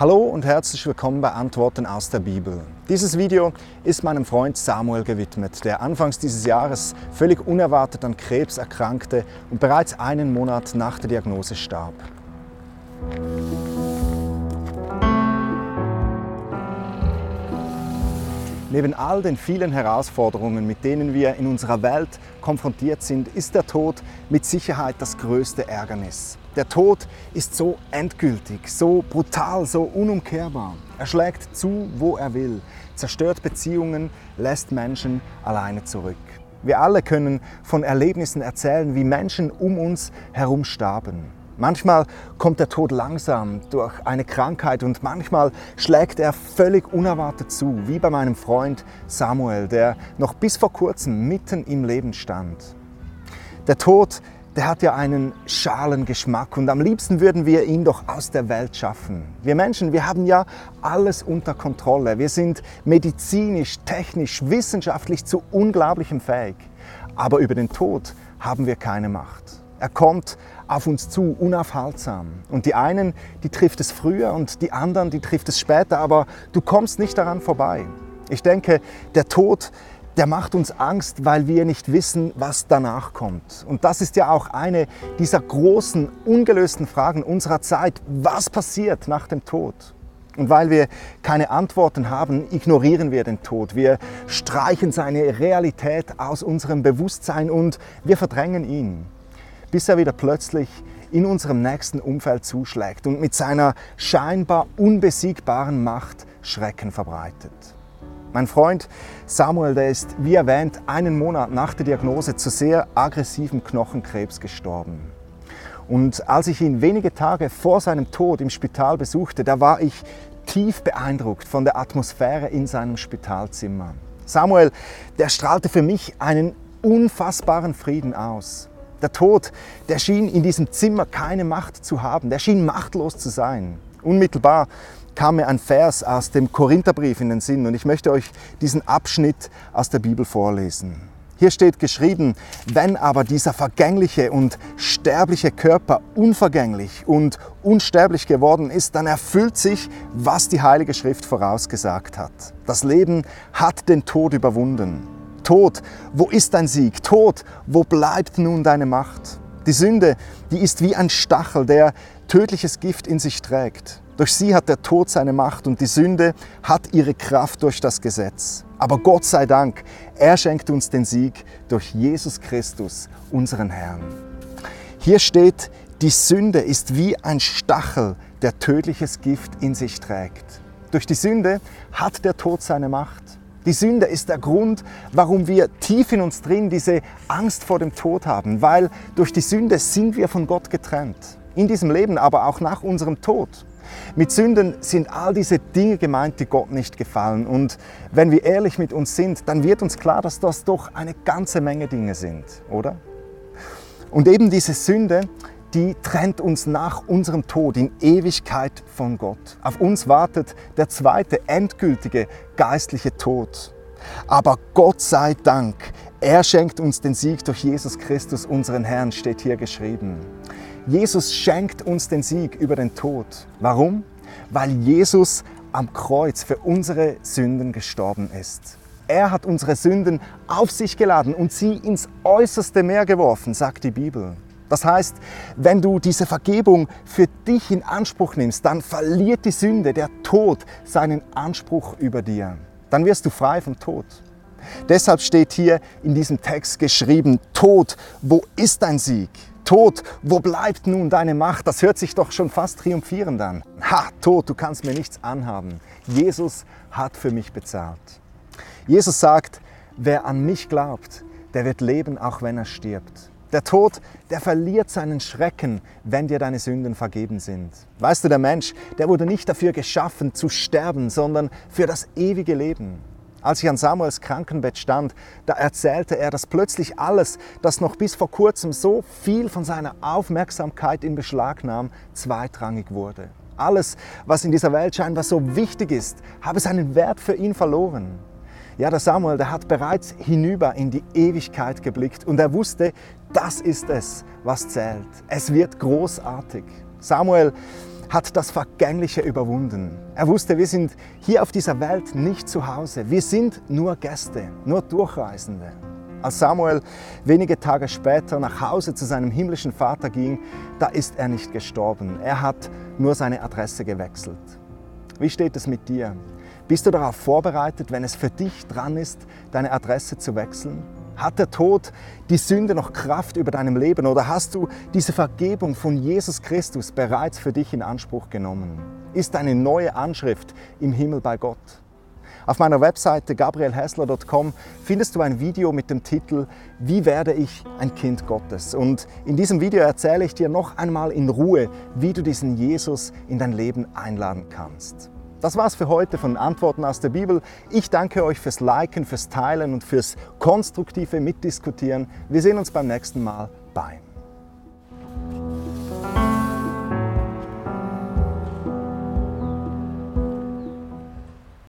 Hallo und herzlich willkommen bei Antworten aus der Bibel. Dieses Video ist meinem Freund Samuel gewidmet, der anfangs dieses Jahres völlig unerwartet an Krebs erkrankte und bereits einen Monat nach der Diagnose starb. Neben all den vielen Herausforderungen, mit denen wir in unserer Welt konfrontiert sind, ist der Tod mit Sicherheit das größte Ärgernis. Der Tod ist so endgültig, so brutal, so unumkehrbar. Er schlägt zu, wo er will, zerstört Beziehungen, lässt Menschen alleine zurück. Wir alle können von Erlebnissen erzählen, wie Menschen um uns herum starben. Manchmal kommt der Tod langsam durch eine Krankheit und manchmal schlägt er völlig unerwartet zu, wie bei meinem Freund Samuel, der noch bis vor kurzem mitten im Leben stand. Der Tod, der hat ja einen schalen Geschmack und am liebsten würden wir ihn doch aus der Welt schaffen. Wir Menschen, wir haben ja alles unter Kontrolle. Wir sind medizinisch, technisch, wissenschaftlich zu unglaublichem fähig. Aber über den Tod haben wir keine Macht. Er kommt auf uns zu, unaufhaltsam. Und die einen, die trifft es früher und die anderen, die trifft es später, aber du kommst nicht daran vorbei. Ich denke, der Tod, der macht uns Angst, weil wir nicht wissen, was danach kommt. Und das ist ja auch eine dieser großen, ungelösten Fragen unserer Zeit. Was passiert nach dem Tod? Und weil wir keine Antworten haben, ignorieren wir den Tod. Wir streichen seine Realität aus unserem Bewusstsein und wir verdrängen ihn bis er wieder plötzlich in unserem nächsten Umfeld zuschlägt und mit seiner scheinbar unbesiegbaren Macht Schrecken verbreitet. Mein Freund Samuel, der ist, wie erwähnt, einen Monat nach der Diagnose zu sehr aggressivem Knochenkrebs gestorben. Und als ich ihn wenige Tage vor seinem Tod im Spital besuchte, da war ich tief beeindruckt von der Atmosphäre in seinem Spitalzimmer. Samuel, der strahlte für mich einen unfassbaren Frieden aus. Der Tod, der schien in diesem Zimmer keine Macht zu haben, der schien machtlos zu sein. Unmittelbar kam mir ein Vers aus dem Korintherbrief in den Sinn und ich möchte euch diesen Abschnitt aus der Bibel vorlesen. Hier steht geschrieben, wenn aber dieser vergängliche und sterbliche Körper unvergänglich und unsterblich geworden ist, dann erfüllt sich, was die Heilige Schrift vorausgesagt hat. Das Leben hat den Tod überwunden. Tod, wo ist dein Sieg? Tod, wo bleibt nun deine Macht? Die Sünde, die ist wie ein Stachel, der tödliches Gift in sich trägt. Durch sie hat der Tod seine Macht und die Sünde hat ihre Kraft durch das Gesetz. Aber Gott sei Dank, er schenkt uns den Sieg durch Jesus Christus, unseren Herrn. Hier steht, die Sünde ist wie ein Stachel, der tödliches Gift in sich trägt. Durch die Sünde hat der Tod seine Macht. Die Sünde ist der Grund, warum wir tief in uns drin diese Angst vor dem Tod haben, weil durch die Sünde sind wir von Gott getrennt. In diesem Leben, aber auch nach unserem Tod. Mit Sünden sind all diese Dinge gemeint, die Gott nicht gefallen. Und wenn wir ehrlich mit uns sind, dann wird uns klar, dass das doch eine ganze Menge Dinge sind, oder? Und eben diese Sünde, die trennt uns nach unserem Tod in Ewigkeit von Gott. Auf uns wartet der zweite, endgültige geistliche Tod. Aber Gott sei Dank, er schenkt uns den Sieg durch Jesus Christus, unseren Herrn, steht hier geschrieben. Jesus schenkt uns den Sieg über den Tod. Warum? Weil Jesus am Kreuz für unsere Sünden gestorben ist. Er hat unsere Sünden auf sich geladen und sie ins äußerste Meer geworfen, sagt die Bibel. Das heißt, wenn du diese Vergebung für dich in Anspruch nimmst, dann verliert die Sünde, der Tod, seinen Anspruch über dir. Dann wirst du frei vom Tod. Deshalb steht hier in diesem Text geschrieben, Tod, wo ist dein Sieg? Tod, wo bleibt nun deine Macht? Das hört sich doch schon fast triumphierend an. Ha, Tod, du kannst mir nichts anhaben. Jesus hat für mich bezahlt. Jesus sagt, wer an mich glaubt, der wird leben, auch wenn er stirbt. Der Tod, der verliert seinen Schrecken, wenn dir deine Sünden vergeben sind. Weißt du, der Mensch, der wurde nicht dafür geschaffen zu sterben, sondern für das ewige Leben. Als ich an Samuels Krankenbett stand, da erzählte er, dass plötzlich alles, das noch bis vor kurzem so viel von seiner Aufmerksamkeit in Beschlag nahm, zweitrangig wurde. Alles, was in dieser Welt scheinbar so wichtig ist, habe seinen Wert für ihn verloren. Ja, der Samuel, der hat bereits hinüber in die Ewigkeit geblickt und er wusste, das ist es, was zählt. Es wird großartig. Samuel hat das Vergängliche überwunden. Er wusste, wir sind hier auf dieser Welt nicht zu Hause. Wir sind nur Gäste, nur Durchreisende. Als Samuel wenige Tage später nach Hause zu seinem himmlischen Vater ging, da ist er nicht gestorben. Er hat nur seine Adresse gewechselt. Wie steht es mit dir? Bist du darauf vorbereitet, wenn es für dich dran ist, deine Adresse zu wechseln? Hat der Tod die Sünde noch Kraft über deinem Leben oder hast du diese Vergebung von Jesus Christus bereits für dich in Anspruch genommen? Ist eine neue Anschrift im Himmel bei Gott? Auf meiner Webseite gabrielhessler.com findest du ein Video mit dem Titel Wie werde ich ein Kind Gottes? Und in diesem Video erzähle ich dir noch einmal in Ruhe, wie du diesen Jesus in dein Leben einladen kannst. Das war's für heute von Antworten aus der Bibel. Ich danke euch fürs Liken, fürs Teilen und fürs konstruktive Mitdiskutieren. Wir sehen uns beim nächsten Mal. Bye.